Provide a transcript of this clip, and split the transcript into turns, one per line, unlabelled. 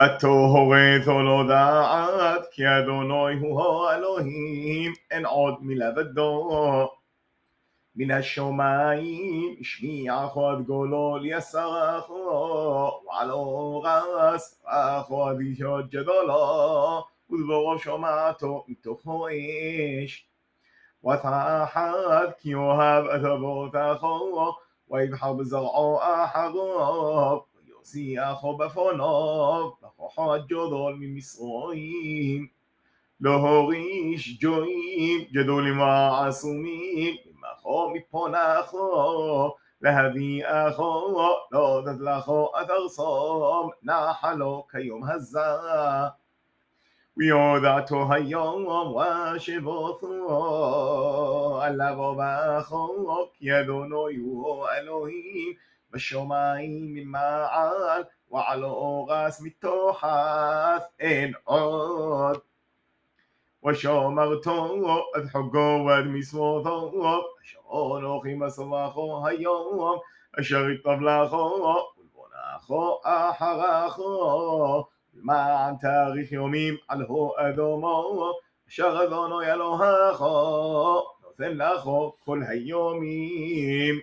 הטהורית או לא דעת, כי אדוני הוא האלוהים, אין עוד מלבדו. מן השמיים השמיעך עד גולו ליסרך ועלו רס רחו אדישות גדולו ודברו שמעתו מתוכו אש ותחת כי אוהב את אבותיך ויבחר בזרעו אחריו ויוסיעך בפונו בכוחו גדול ממצרים להוריש גויים גדולים ועצומים ממחו מפונחו להביא אחו להודות לכו את ארצו נחלו כיום הזה ויודעתו היום ושבותו עליו ובכו כי אדוני הוא אלוהים בשמיים ממעל ועל אורס מתוחת אין עוד. ושמרתו את חוגו ואת מצוותו אשר אנוכי מסמכו היום אשר יטוב לכו ולבונכו אחריכו. למען תאריך יומים על הו אדומו אשר אדוני אלוהיכו נותן לכו כל היומים